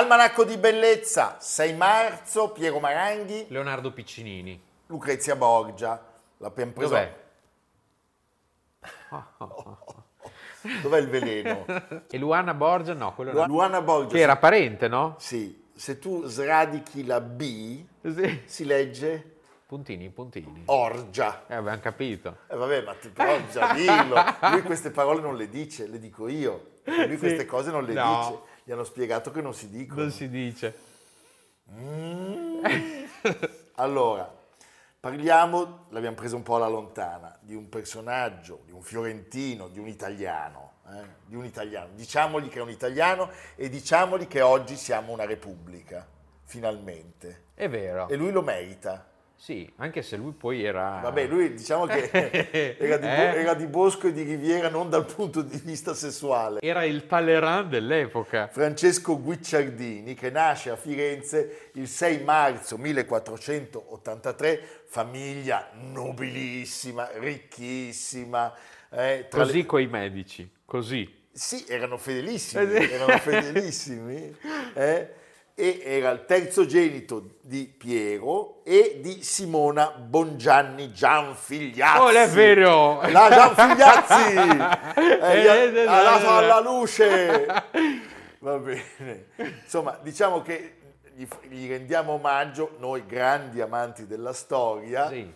Almanacco di bellezza, 6 marzo, Piero Maranghi, Leonardo Piccinini, Lucrezia Borgia. L'abbiamo preso. Dov'è? Dov'è il veleno? E Luana Borgia? No, quello Lu- no. Luana Borgia. Che era parente, no? Sì, se tu sradichi la B, Sì. si legge Puntini, puntini. Orgia. Eh, abbiamo capito. Eh vabbè, ma te- però già dillo. Lui queste parole non le dice, le dico io. Lui queste cose non le No. dice. Gli hanno spiegato che non si dicono. Non si dice. Allora, parliamo, l'abbiamo preso un po' alla lontana, di un personaggio, di un fiorentino, di un italiano. eh, Di un italiano. Diciamogli che è un italiano e diciamogli che oggi siamo una repubblica, finalmente. È vero. E lui lo merita. Sì, anche se lui poi era... Vabbè, lui diciamo che era di, Eh? era di Bosco e di Riviera non dal punto di vista sessuale. Era il Talleyrand dell'epoca. Francesco Guicciardini, che nasce a Firenze il 6 marzo 1483, famiglia nobilissima, ricchissima. eh, Così le- coi medici, così. Sì, erano fedelissimi, Eh erano fedelissimi. eh, e era il terzogenito di Piero e di Simona Bongianni Gianfigliazzi. Oh, è vero! La Gianfigliazzi! Eh, ha- Eh, eh, dato eh, alla luce! Va bene. Insomma, diciamo che gli, gli rendiamo omaggio, noi grandi amanti della storia, Sì.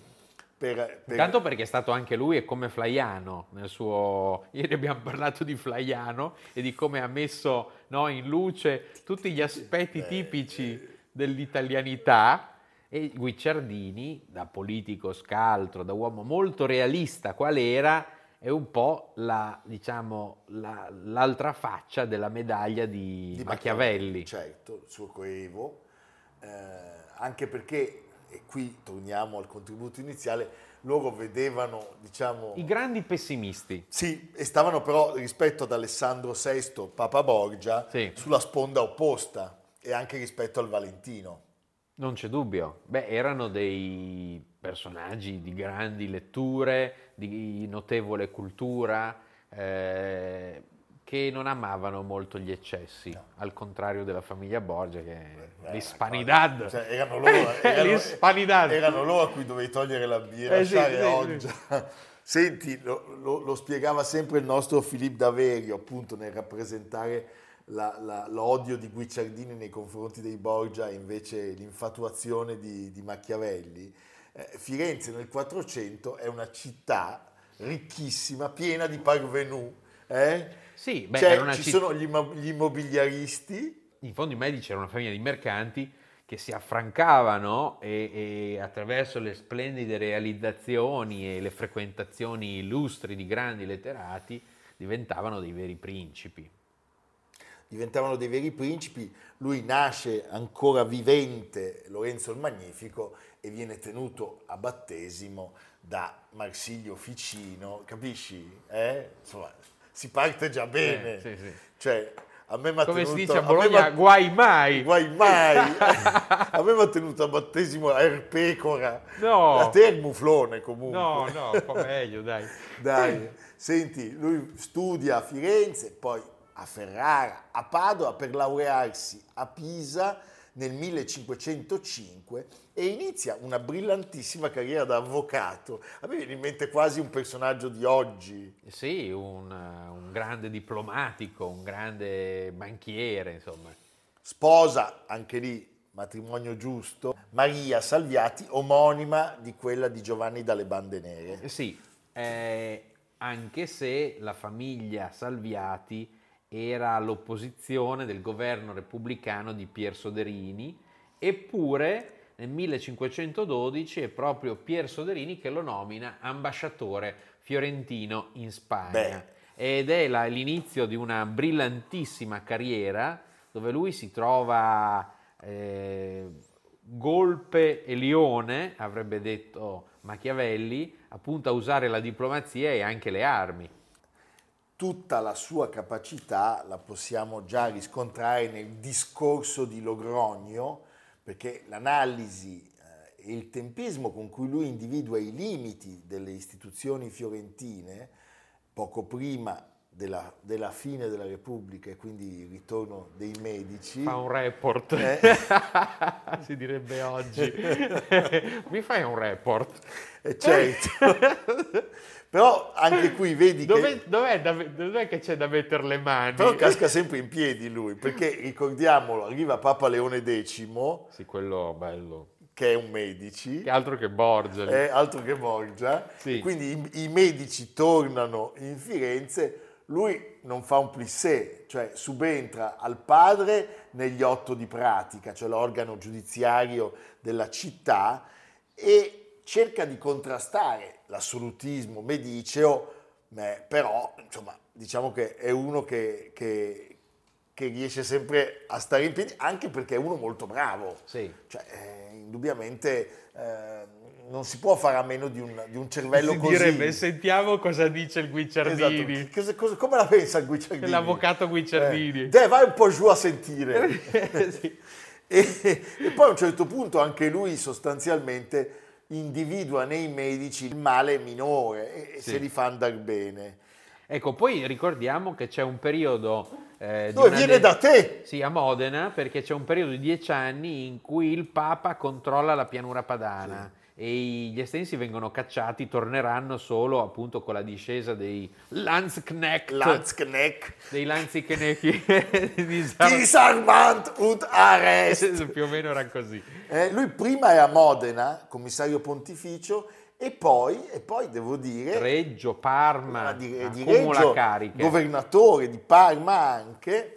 Per, per- Intanto perché è stato anche lui e come Flaiano nel suo... Ieri abbiamo parlato di Flaiano e di come ha messo no, in luce tutti gli aspetti tipici dell'italianità e Guicciardini, da politico scaltro, da uomo molto realista qual era, è un po' la, diciamo, la- l'altra faccia della medaglia di, di Machiavelli. Certo, il suo coevo, eh, anche perché, e qui torniamo al contributo iniziale, loro vedevano, diciamo... I grandi pessimisti. Sì, e stavano però rispetto ad Alessandro VI, Papa Borgia, Sì. sulla sponda opposta e anche rispetto al Valentino. Non c'è dubbio. Beh, erano dei personaggi di grandi letture, di notevole cultura, eh, che non amavano molto gli eccessi, al contrario della famiglia Borgia, che Eh, l'Hispanidad. Cioè, erano loro, erano, erano loro a cui dovevi togliere la birra, Eh sì, sì, Oggia. Senti, lo, lo- lo spiegava sempre il nostro Filippo Daverio, appunto, nel rappresentare la- la- l'odio di Guicciardini nei confronti dei Borgia e invece l'infatuazione di, di Machiavelli. Eh, Firenze nel 400 è una città ricchissima, piena di parvenu. eh? Sì, beh, Cioè, era ci città- sono gli, gli immobiliaristi, In fondo i medici erano una famiglia di mercanti che si affrancavano e, e attraverso le splendide realizzazioni e le frequentazioni illustri di grandi letterati diventavano dei veri principi. diventavano dei veri principi. Lui nasce ancora vivente, Lorenzo il Magnifico, e viene tenuto a battesimo da Marsilio Ficino, capisci? Eh? Insomma, si parte già bene. Eh, sì, sì. Cioè, a me Come si tenuto- dice a me Bologna, m'ha- guai mai! Guai mai! a me mi ha tenuto a battesimo a Erpecora. No. A te muflone comunque. No, no, un po' meglio, dai. Dai, senti, lui studia a Firenze, poi a Ferrara, a Padova per laurearsi a Pisa nel 1505 e inizia una brillantissima carriera da avvocato. A me viene in mente quasi un personaggio di oggi. Sì, un, un grande diplomatico, un grande banchiere, insomma. Sposa, anche lì matrimonio giusto, Maria Salviati, omonima di quella di Giovanni dalle Bande Nere. Sì, eh, anche se la famiglia Salviati era all'opposizione del governo repubblicano di Pier Soderini, eppure nel 1512 è proprio Pier Soderini che lo nomina ambasciatore fiorentino in Spagna. Beh. Ed è la, l'inizio di una brillantissima carriera dove lui si trova eh, golpe e lione, avrebbe detto Machiavelli, appunto a usare la diplomazia e anche le armi tutta la sua capacità la possiamo già riscontrare nel discorso di Logrogno, perché l'analisi eh, e il tempismo con cui lui individua i limiti delle istituzioni fiorentine, poco prima della, della, fine della Repubblica e quindi il ritorno dei medici. Fa un report, eh. si direbbe oggi. Mi fai un report? Eh certo. Però anche qui vedi dov'è, che... Dov'è, dov'è, che c'è da mettere le mani? Però casca sempre in piedi lui, perché ricordiamolo, arriva Papa Leone X. Sì, quello bello. Che è un medici. Che altro che Borgia. È altro che Borgia. Sì. Quindi i, i medici tornano in Firenze, lui non fa un plissé, cioè subentra al padre negli otto di pratica, cioè l'organo giudiziario della città, e cerca di contrastare l'assolutismo mediceo, però insomma, diciamo che è uno che, che, che, riesce sempre a stare in piedi, anche perché è uno molto bravo. Sì. Cioè, eh, indubbiamente eh, non si può fare a meno di un, di un cervello si così. direbbe, sentiamo cosa dice il Guicciardini. Esatto. Cosa, cosa, come la pensa il Guicciardini? L'avvocato Guicciardini. Eh, dai, vai un po' giù a sentire. sì. e, e poi a un certo punto anche lui sostanzialmente individua nei medici il male minore e sì. se li fa andare bene. Ecco, poi ricordiamo che c'è un periodo... Eh, Dove viene de- da te? Sì, a Modena, perché c'è un periodo di dieci anni in cui il Papa controlla la pianura padana. Sì e gli estensi vengono cacciati, torneranno solo appunto con la discesa dei Lanzknecht. Lanzknecht. Dei Lanzknecht. Disarmant und Arrest. Più o meno era così. Eh, lui prima è a Modena, commissario pontificio, e poi, e poi devo dire... Reggio, Parma, di, di Reggio, cariche. governatore di Parma anche,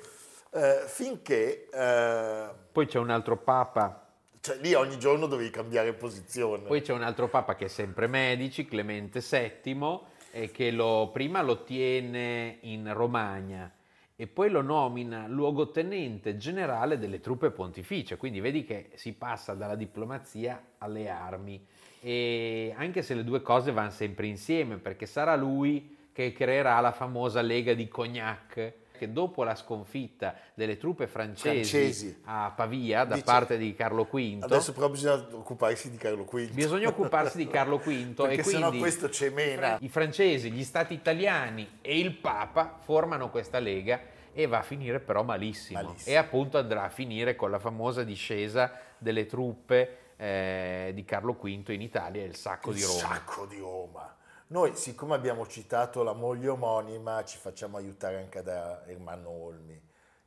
eh, finché... Eh, poi c'è un altro papa cioè lì ogni giorno dovevi cambiare posizione. Poi c'è un altro papa che è sempre Medici, Clemente VII, e che lo, prima lo tiene in Romagna e poi lo nomina luogotenente generale delle truppe pontificie, quindi vedi che si passa dalla diplomazia alle armi e anche se le due cose vanno sempre insieme perché sarà lui che creerà la famosa Lega di Cognac che dopo la sconfitta delle truppe francesi, francesi. a Pavia da Dice, parte di Carlo V. Adesso però bisogna occuparsi di Carlo V. Bisogna occuparsi di Carlo V Perché e quindi questo cemena. I francesi, gli stati italiani e il Papa formano questa lega e va a finire però malissimo. malissimo. E appunto andrà a finire con la famosa discesa delle truppe eh, di Carlo V in Italia e il sacco il di Roma. Il sacco di Roma. Noi, siccome abbiamo citato la moglie omonima, ci facciamo aiutare anche da Ermanno Olmi,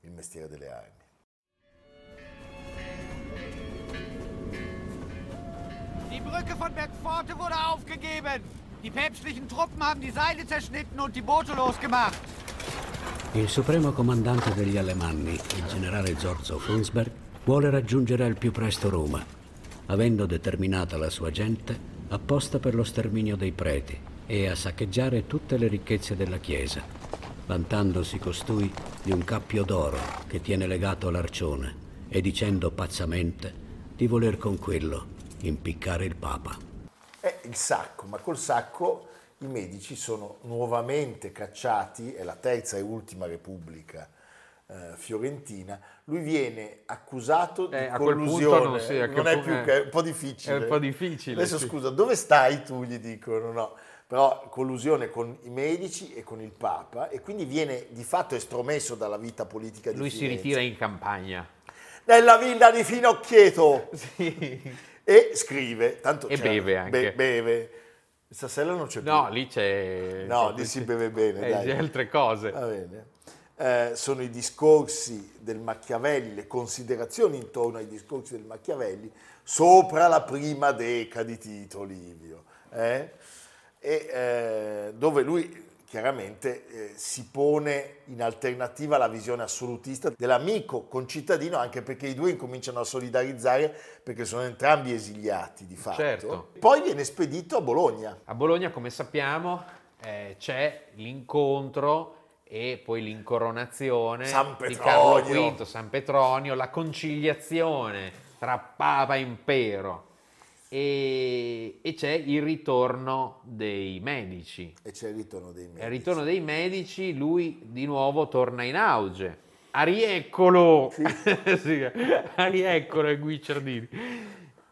il mestiere delle armi. Die Brücke von Bergforte wurde aufgegeben. Die päpstlichen Truppen haben die Seile zerschnitten und die Boote losgemacht. Il supremo comandante degli Alemanni, il generale Zorzo Frundsberg, vuole raggiungere al più presto Roma, avendo determinata la sua gente apposta per lo sterminio dei preti e a saccheggiare tutte le ricchezze della Chiesa, vantandosi costui di un cappio d'oro che tiene legato l'arcione e dicendo pazzamente di voler con quello impiccare il Papa. È il sacco, ma col sacco i medici sono nuovamente cacciati, è la terza e ultima repubblica eh, fiorentina, lui viene accusato di eh, collusione, non, sì, non è più che è un po' difficile. È un po' difficile. Adesso sì. scusa, dove stai tu? Gli dicono no però collusione con i medici e con il Papa e quindi viene di fatto estromesso dalla vita politica di Lui si Firenze. ritira in campagna. Nella villa di Finocchieto Sì. e scrive, tanto E beve anche. be- beve. Stasera non c'è più. No, lì c'è... No, lì si beve bene, Eh, dai. c'è altre cose. Va bene. Eh, sono i discorsi del Machiavelli, le considerazioni intorno ai discorsi del Machiavelli sopra la prima deca di Tito Livio, eh? E, eh, dove lui chiaramente eh, si pone in alternativa alla visione assolutista dell'amico concittadino, anche perché i due incominciano a solidarizzare perché sono entrambi esiliati di fatto. Certo. Poi viene spedito a Bologna. A Bologna, come sappiamo, eh, c'è l'incontro e poi l'incoronazione San di Carlo. V, San Petronio, la conciliazione tra Papa e Impero e, e c'è il ritorno dei medici. E c'è il ritorno dei medici. E al ritorno dei medici lui di nuovo torna in auge. Arieccolo! Sì, Arieccolo e Guicciardini.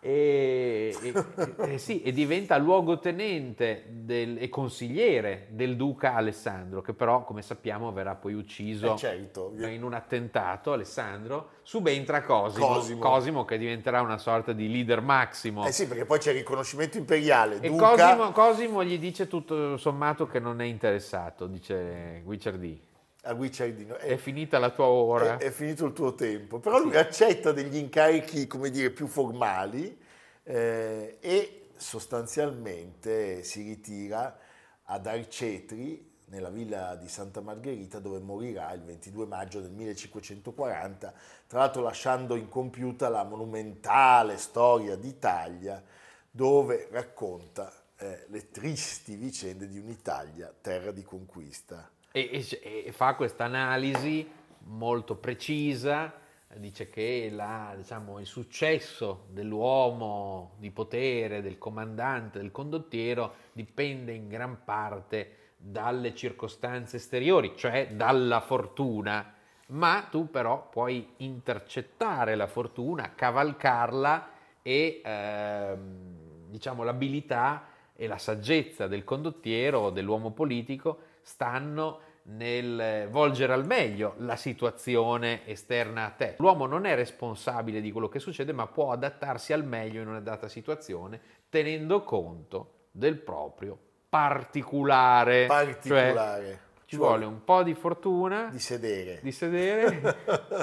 E, e- e sì, e diventa luogotenente del- e consigliere del duca Alessandro, che però, come sappiamo, verrà poi ucciso Eh, certo. in un attentato. Alessandro subentra Cosimo, Cosimo. Cosimo, che diventerà una sorta di leader massimo. Eh sì, perché poi c'è il riconoscimento imperiale. E Duca, Cosimo, Cosimo gli dice tutto sommato che non è interessato, dice Guicciardini. A Guicciardino, È è, finita la tua ora. è- è finito il tuo tempo. Però lui accetta degli incarichi, come dire, più formali eh, e sostanzialmente si ritira ad Arcetri, nella villa di Santa Margherita, dove morirà il 22 maggio del 1540, tra l'altro lasciando incompiuta la monumentale storia d'Italia, dove racconta eh, le tristi vicende di un'Italia terra di conquista. E, e- e fa questa analisi molto precisa, dice che la- diciamo, il successo dell'uomo di potere, del comandante, del condottiero, dipende in gran parte dalle circostanze esteriori, cioè dalla fortuna, ma tu però puoi intercettare la fortuna, cavalcarla e ehm, diciamo l'abilità e la saggezza del condottiero dell'uomo politico stanno nel volgere al meglio la situazione esterna a te. L'uomo non è responsabile di quello che succede, ma può adattarsi al meglio in una data situazione tenendo conto del proprio particolare. Cioè, Particolare. ci vuole un po' di fortuna, di sedere. di sedere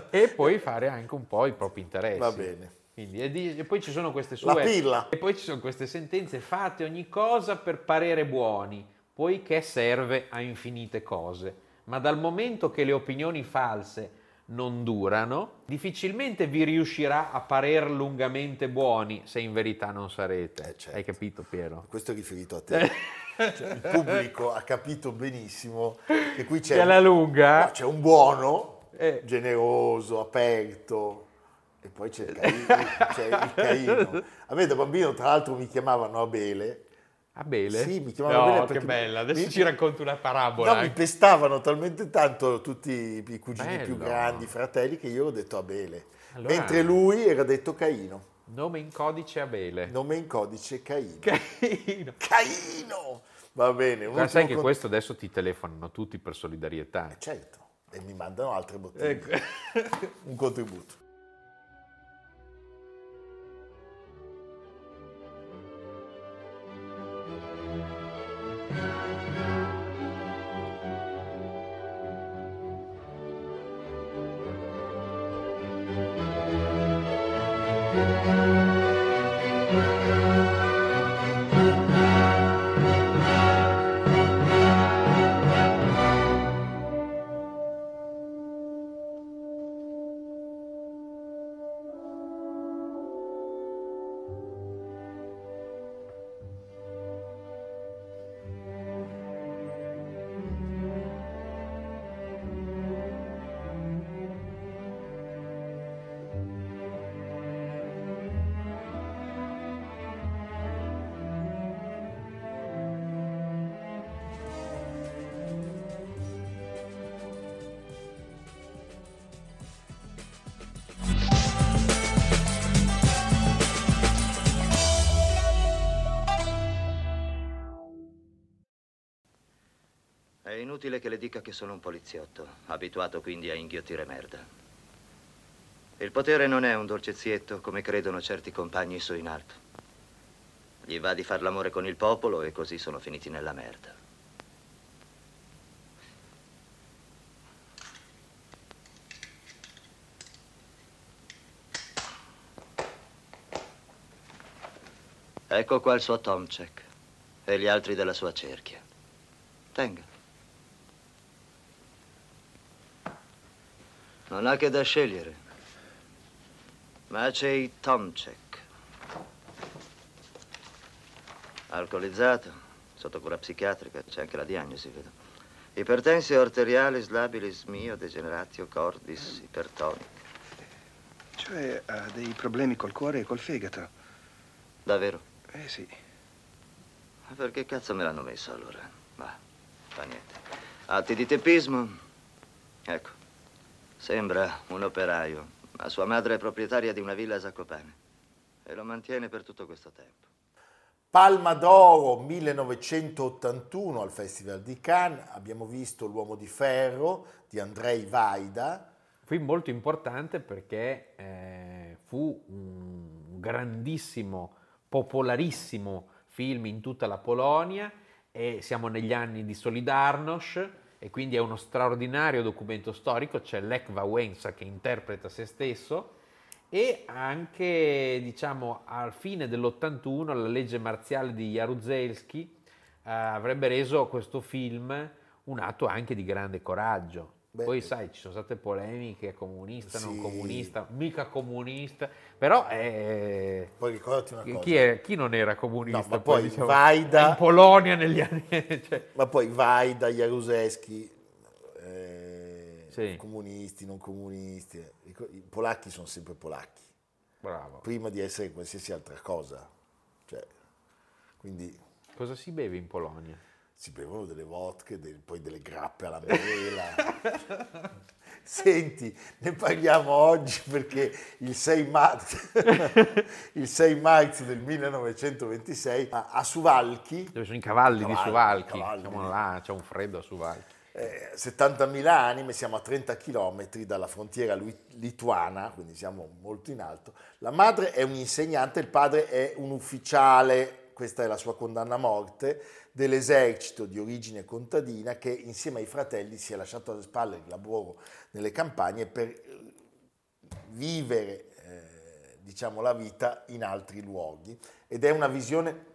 e poi fare anche un po' i propri interessi. Va bene. Quindi, e, di- e poi ci sono queste La sue pilla. e poi ci sono queste sentenze fate ogni cosa per parere buoni, poiché serve a infinite cose. Ma dal momento che le opinioni false non durano, difficilmente vi riuscirà a parer lungamente buoni se in verità non sarete. Eh, certo. Hai capito, Piero? Questo è riferito a te. Cioè, il pubblico ha capito benissimo che qui c'è, alla lunga no, c'è un buono, Eh. generoso, aperto, e poi c'è il, Caino, c'è il Caino. A me da bambino, tra l'altro, mi chiamavano Abele. Abele? Sì, mi chiamavano no, Abele che perché bella. Adesso mi- ci racconti una parabola. No, mi eh. pestavano talmente tanto tutti i cugini più Bello. grandi, i fratelli, che io ho detto Abele. Allora- Mentre lui era detto Caino. Nome in codice Abele. Nome in codice Caino. Caino. Caino! Va bene. Ma sai che con- questo adesso ti telefonano tutti per solidarietà. Certo, e mi mandano altre bottiglie. Ecco. Un contributo. È inutile che le dica che sono un poliziotto, abituato quindi a inghiottire merda. Il potere non è un dolcezietto come credono certi compagni su in alto. Gli va di far l'amore con il popolo e così sono finiti nella merda. Ecco qua il suo Tomcek e gli altri della sua cerchia. Tenga. Non ha che da scegliere. Maciej Tomcek. Alcolizzato, sotto cura psichiatrica, c'è anche la diagnosi, vedo. Ipertensio arteriale, slabilis mio, degeneratio cordis, ipertonic. Cioè ha dei problemi col cuore e col fegato. Davvero? Eh sì. Ma perché cazzo me l'hanno messo allora? Va, fa niente. Atti di teppismo? Ecco, sembra un operaio, ma sua madre è proprietaria di una villa a Zacopane e lo mantiene per tutto questo tempo. Palma d'Oro 1981 al Festival di Cannes, abbiamo visto L'uomo di ferro di Andrei Vaida. Film molto importante perché eh, fu un grandissimo popolarissimo film in tutta la Polonia e siamo negli anni di Solidarność e quindi è uno straordinario documento storico, c'è Lech Wałęsa che interpreta se stesso e anche diciamo al fine dell'81 la legge marziale di Jaruzelski eh, avrebbe reso questo film un atto anche di grande coraggio Beh, Poi sai, ci sono state polemiche, comunista, sì. non comunista, mica comunista, però è... Poi ricordati una cosa. Chi, è, chi non era comunista? No, ma poi, poi diciamo, Vaida... In Polonia negli anni... Cioè... Ma poi Vaida, Jaruzelski, eh, sì. comunisti, non comunisti, i polacchi sono sempre polacchi. Bravo. Prima di essere qualsiasi altra cosa. Cioè, quindi... Cosa si beve in Polonia? Si bevono delle vodka, del, poi delle grappe alla mela. Senti, ne parliamo oggi perché il 6, marzo, il 6 marzo del 1926 a, a Suvalchi... Dove sono i cavalli, cavalli di Suvalchi, cavalli. Siamo là, c'è un freddo a Suvalchi. Eh, 70.000 anime, siamo a 30 km dalla frontiera lituana, quindi siamo molto in alto. La madre è un insegnante, il padre è un ufficiale, questa è la sua condanna a morte, dell'esercito di origine contadina che insieme ai fratelli si è lasciato alle spalle il lavoro nelle campagne per eh, vivere eh, diciamo, la vita in altri luoghi. Ed è una visione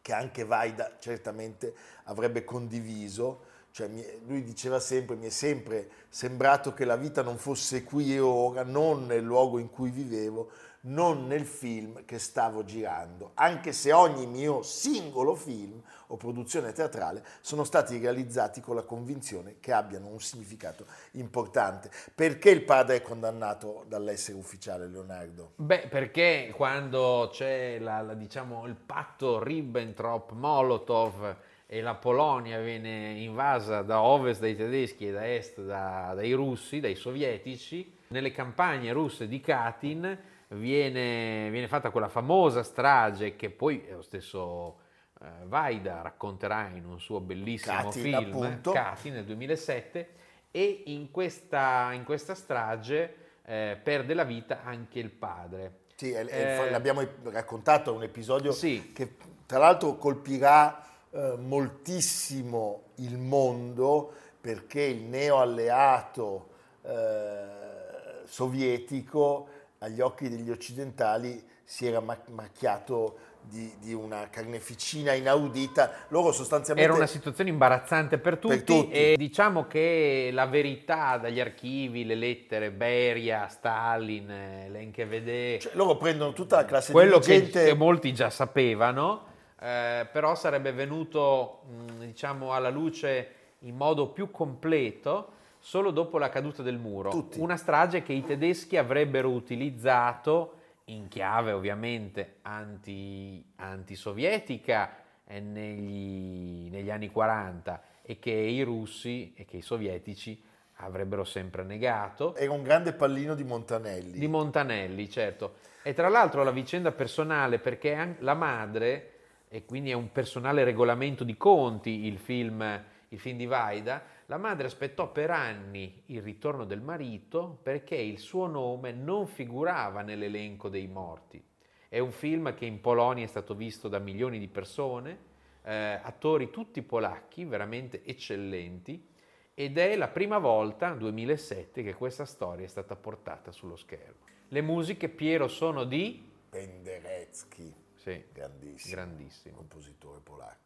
che anche Vaida certamente avrebbe condiviso, cioè, lui diceva sempre, mi è sempre sembrato che la vita non fosse qui e ora, non nel luogo in cui vivevo, non nel film che stavo girando, anche se ogni mio singolo film o produzione teatrale sono stati realizzati con la convinzione che abbiano un significato importante. Perché il padre è condannato dall'essere ufficiale, Leonardo? Beh, perché quando c'è la, la, diciamo, il patto Ribbentrop-Molotov e la Polonia viene invasa da ovest dai tedeschi e da est da, dai russi, dai sovietici, nelle campagne russe di Katyn viene, viene fatta quella famosa strage che poi lo stesso eh, Vaida racconterà in un suo bellissimo Katyn, film, appunto. Cati nel 2007, e in questa, in questa strage eh, perde la vita anche il padre. Sì, eh, l'abbiamo raccontato, è un episodio sì. che tra l'altro colpirà eh, moltissimo il mondo perché il neo alleato eh, sovietico agli occhi degli occidentali si era macchiato di, di, una carneficina inaudita. Loro sostanzialmente... Era una situazione imbarazzante per tutti, per tutti, e diciamo che la verità dagli archivi, le lettere, Beria, Stalin, l'NKVD... Cioè, loro prendono tutta la classe quello dirigente... Quello che, che molti già sapevano, eh, però sarebbe venuto mh, diciamo alla luce in modo più completo solo dopo la caduta del muro. Tutti. Una strage che i tedeschi avrebbero utilizzato in chiave ovviamente anti, antisovietica eh, negli, negli anni 40 e che i russi e che i sovietici avrebbero sempre negato. Era un grande pallino di Montanelli. Di Montanelli, certo. E tra l'altro la vicenda personale, perché la madre, e quindi è un personale regolamento di conti il film il film di Vaida, la madre aspettò per anni il ritorno del marito perché il suo nome non figurava nell'elenco dei morti. È un film che in Polonia è stato visto da milioni di persone, eh, attori tutti polacchi, veramente eccellenti, ed è la prima volta, 2007, che questa storia è stata portata sullo schermo. Le musiche, Piero, sono di... Penderecki, Sì, grandissimo, grandissimo. compositore polacco.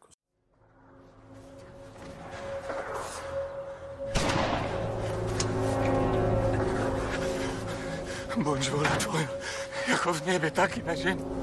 Bądź wola Twoja, jako w niebie, tak i na ziemi.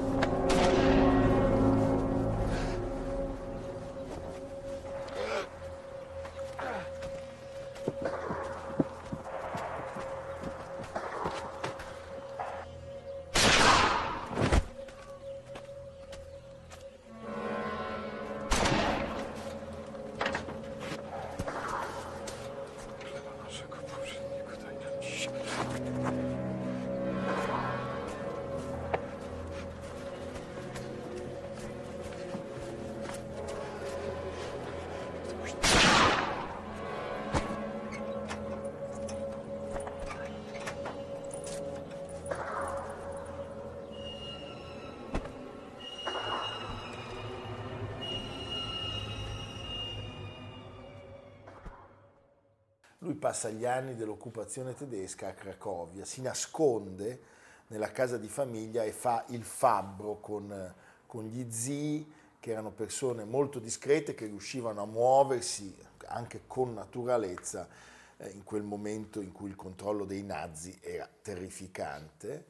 Passa gli anni dell'occupazione tedesca a Cracovia, si nasconde nella casa di famiglia e fa il fabbro con, con gli zii, che erano persone molto discrete, che riuscivano a muoversi anche con naturalezza eh, in quel momento in cui il controllo dei nazi era terrificante.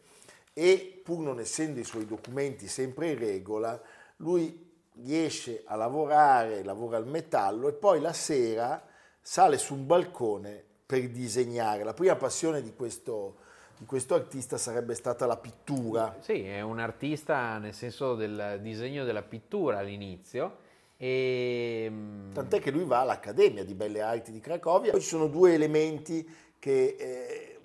E pur non essendo i suoi documenti sempre in regola, lui riesce a lavorare, lavora al metallo e poi la sera sale su un balcone per disegnare. La prima passione di questo, di questo artista sarebbe stata la pittura. Sì, è un artista nel senso del disegno della pittura all'inizio. E, mm, Tant'è che lui va all'Accademia di Belle Arti di Cracovia. Poi ci sono due elementi che eh,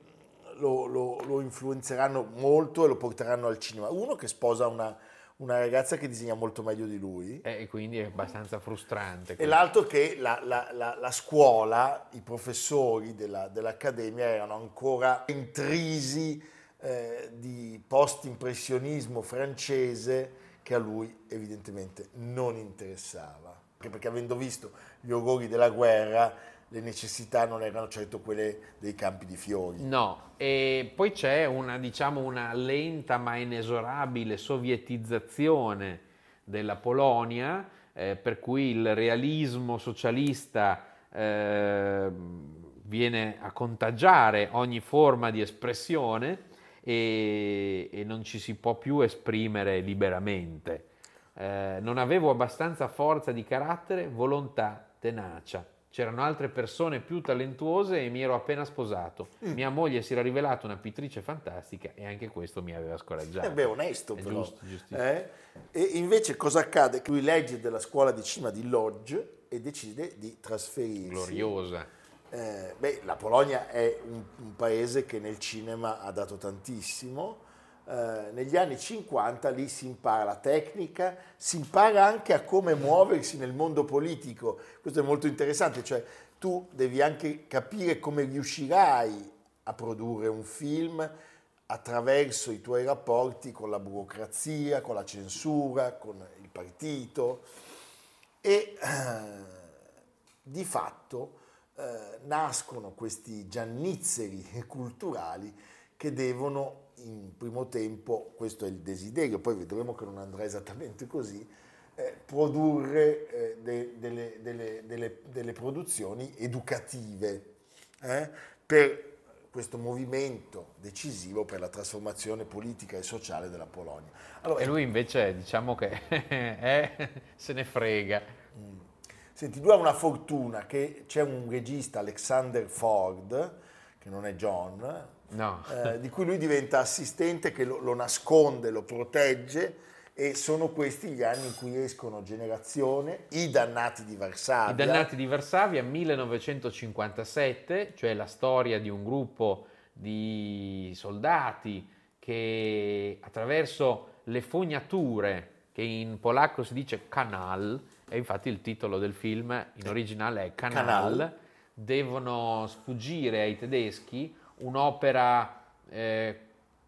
lo, lo- lo influenzeranno molto e lo porteranno al cinema. Uno che sposa una, una ragazza che disegna molto meglio di lui. e quindi è abbastanza frustrante. E l'altro che la, la- la- la scuola, i professori della- dell'Accademia erano ancora intrisi eh, di post-impressionismo francese che a lui evidentemente non interessava. Anche perché avendo visto gli orrori della guerra, le necessità non erano certo quelle dei campi di fiori. No, e poi c'è una, diciamo, una lenta ma inesorabile sovietizzazione della Polonia, eh, per cui il realismo socialista eh, viene a contagiare ogni forma di espressione e, e non ci si può più esprimere liberamente. Eh, non avevo abbastanza forza di carattere, volontà, tenacia. C'erano altre persone più talentuose e mi ero appena sposato. Mia moglie si era rivelata una pittrice fantastica e anche questo mi aveva scoraggiato. Eh beh, onesto È però. giusto, giustissimo. Eh? E invece cosa accade? Lui legge della scuola di cinema di Lodge e decide di trasferirsi. Gloriosa. Eh, beh, la Polonia è un, un paese che nel cinema ha dato tantissimo. Eh, negli anni 50 lì si impara la tecnica, si impara anche a come muoversi nel mondo politico. Questo è molto interessante, cioè tu devi anche capire come riuscirai a produrre un film attraverso i tuoi rapporti con la burocrazia, con la censura, con il partito e eh, di fatto eh, nascono questi giannizzeri culturali che devono in primo tempo, questo è il desiderio, poi vedremo che non andrà esattamente così, eh, produrre eh, de- delle, delle- delle- delle produzioni educative eh, per questo movimento decisivo per la trasformazione politica e sociale della Polonia. Allora, E lui invece diciamo che se ne frega. Senti, lui ha una fortuna che c'è un regista, Alexander Ford, che non è John, No. eh, di cui lui diventa assistente, che lo, lo nasconde, lo protegge e sono questi gli anni in cui escono Generazione, I dannati di Varsavia. I dannati di Varsavia 1957, cioè la storia di un gruppo di soldati che attraverso le fognature, che in polacco si dice kanal, E infatti il titolo del film in originale è Canal. Canal. Devono sfuggire ai tedeschi un'opera eh,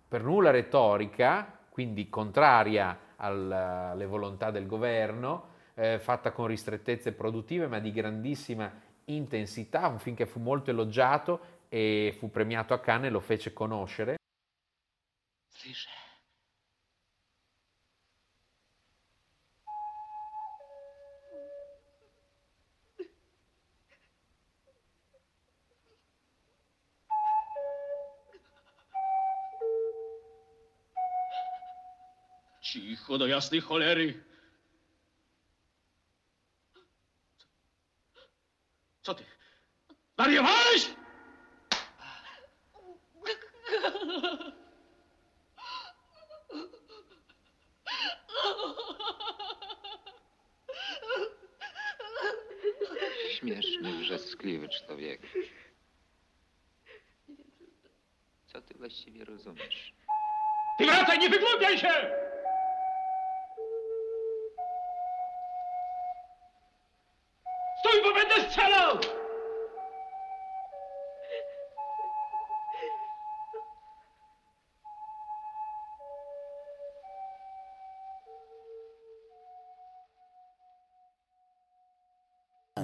per nulla retorica, quindi contraria al- alle volontà del governo, eh, fatta con ristrettezze produttive ma di grandissima intensità, un film che fu molto elogiato e fu premiato a Cannes e lo fece conoscere. Słyszę. Cicho do jasnej cholery. Co ty? Wariowałeś? Śmieszny, wrzaskliwy człowiek. Co ty właściwie rozumiesz? Ty wracaj, nie wygłupiaj się!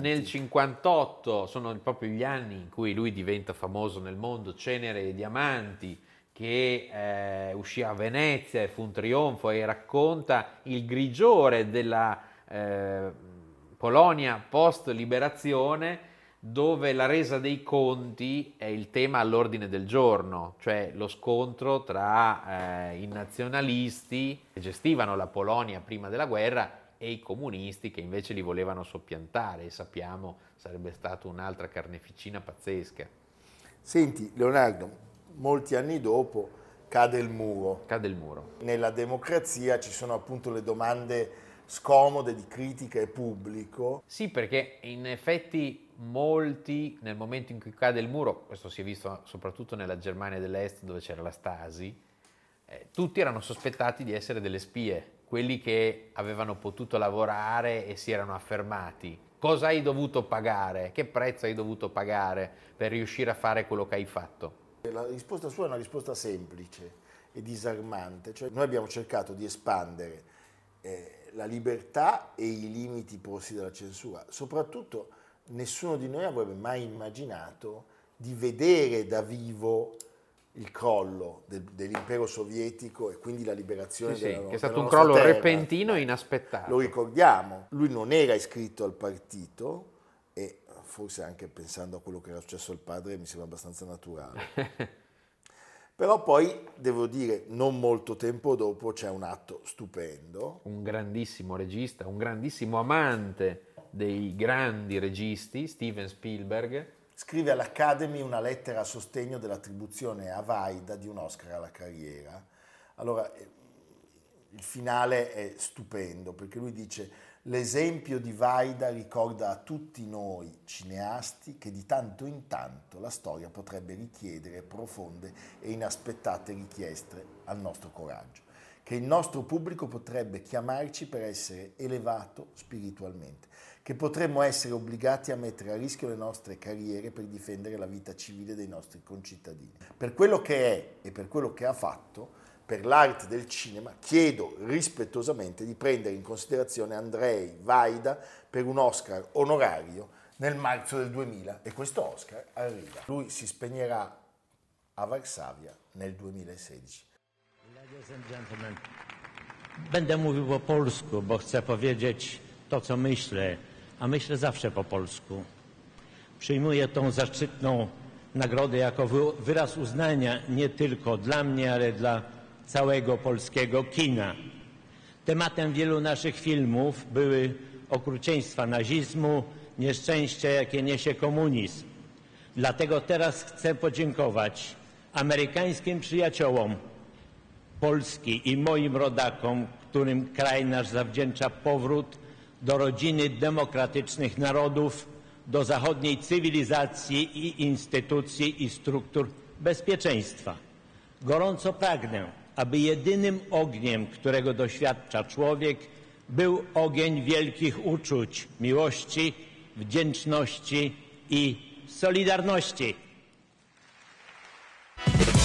Nel 58 sono proprio gli anni in cui lui diventa famoso nel mondo, Cenere e Diamanti, che eh, uscì a Venezia e fu un trionfo e racconta il grigiore della eh, Polonia post-liberazione dove la resa dei conti è il tema all'ordine del giorno, cioè lo scontro tra eh, i nazionalisti che gestivano la Polonia prima della guerra e i comunisti che invece li volevano soppiantare e sappiamo sarebbe stata un'altra carneficina pazzesca. Senti, Leonardo, molti anni dopo cade il muro. Cade il muro. Nella democrazia ci sono appunto le domande scomode di critica e pubblico. Sì, perché in effetti molti nel momento in cui cade il muro, questo si è visto soprattutto nella Germania dell'Est dove c'era la Stasi, eh, tutti erano sospettati di essere delle spie, quelli che avevano potuto lavorare e si erano affermati. Cosa hai dovuto pagare? Che prezzo hai dovuto pagare per riuscire a fare quello che hai fatto? La risposta sua è una risposta semplice e disarmante, cioè noi abbiamo cercato di espandere eh, la libertà e i limiti posti dalla censura. Soprattutto nessuno di noi avrebbe mai immaginato di vedere da vivo il crollo del- dell'impero sovietico e quindi la liberazione Sì, sì, della, che è stato un crollo terra. repentino e inaspettato. Lo ricordiamo, lui non era iscritto al partito e forse anche pensando a quello che era successo al padre mi sembra abbastanza naturale. Però poi, devo dire, non molto tempo dopo c'è un atto stupendo. un grandissimo regista, un grandissimo amante dei grandi registi, Steven Spielberg, Scrive all'Academy una lettera a sostegno dell'attribuzione a Vaida di un Oscar alla carriera. Allora, eh, il finale è stupendo perché lui dice l'esempio di Vaida ricorda a tutti noi cineasti che di tanto in tanto la storia potrebbe richiedere profonde e inaspettate richieste al nostro coraggio, che il nostro pubblico potrebbe chiamarci per essere elevato spiritualmente, che potremmo essere obbligati a mettere a rischio le nostre carriere per difendere la vita civile dei nostri concittadini. Per quello che è e per quello che ha fatto, per l'arte del cinema, chiedo rispettosamente di prendere in considerazione Andrei Vaida per un Oscar onorario nel marzo del 2000 e questo Oscar arriva. Lui si spegnerà a Varsavia nel 2016. Ladies and będę mówił po polsku, bo chcę powiedzieć to, co myślę, a myślę zawsze po polsku. Przyjmuję tą zaszczytną nagrodę jako wy- wyraz uznania nie tylko dla mnie, ale dla całego polskiego kina. Tematem wielu naszych filmów były okrucieństwa nazizmu, nieszczęścia, jakie niesie komunizm. Dlatego teraz chcę podziękować amerykańskim przyjaciołom Polski i moim rodakom, którym kraj nasz zawdzięcza powrót do rodziny demokratycznych narodów, do zachodniej cywilizacji i instytucji i struktur bezpieczeństwa. Gorąco pragnę, aby jedynym ogniem, którego doświadcza człowiek, był ogień wielkich uczuć, miłości, wdzięczności i solidarności.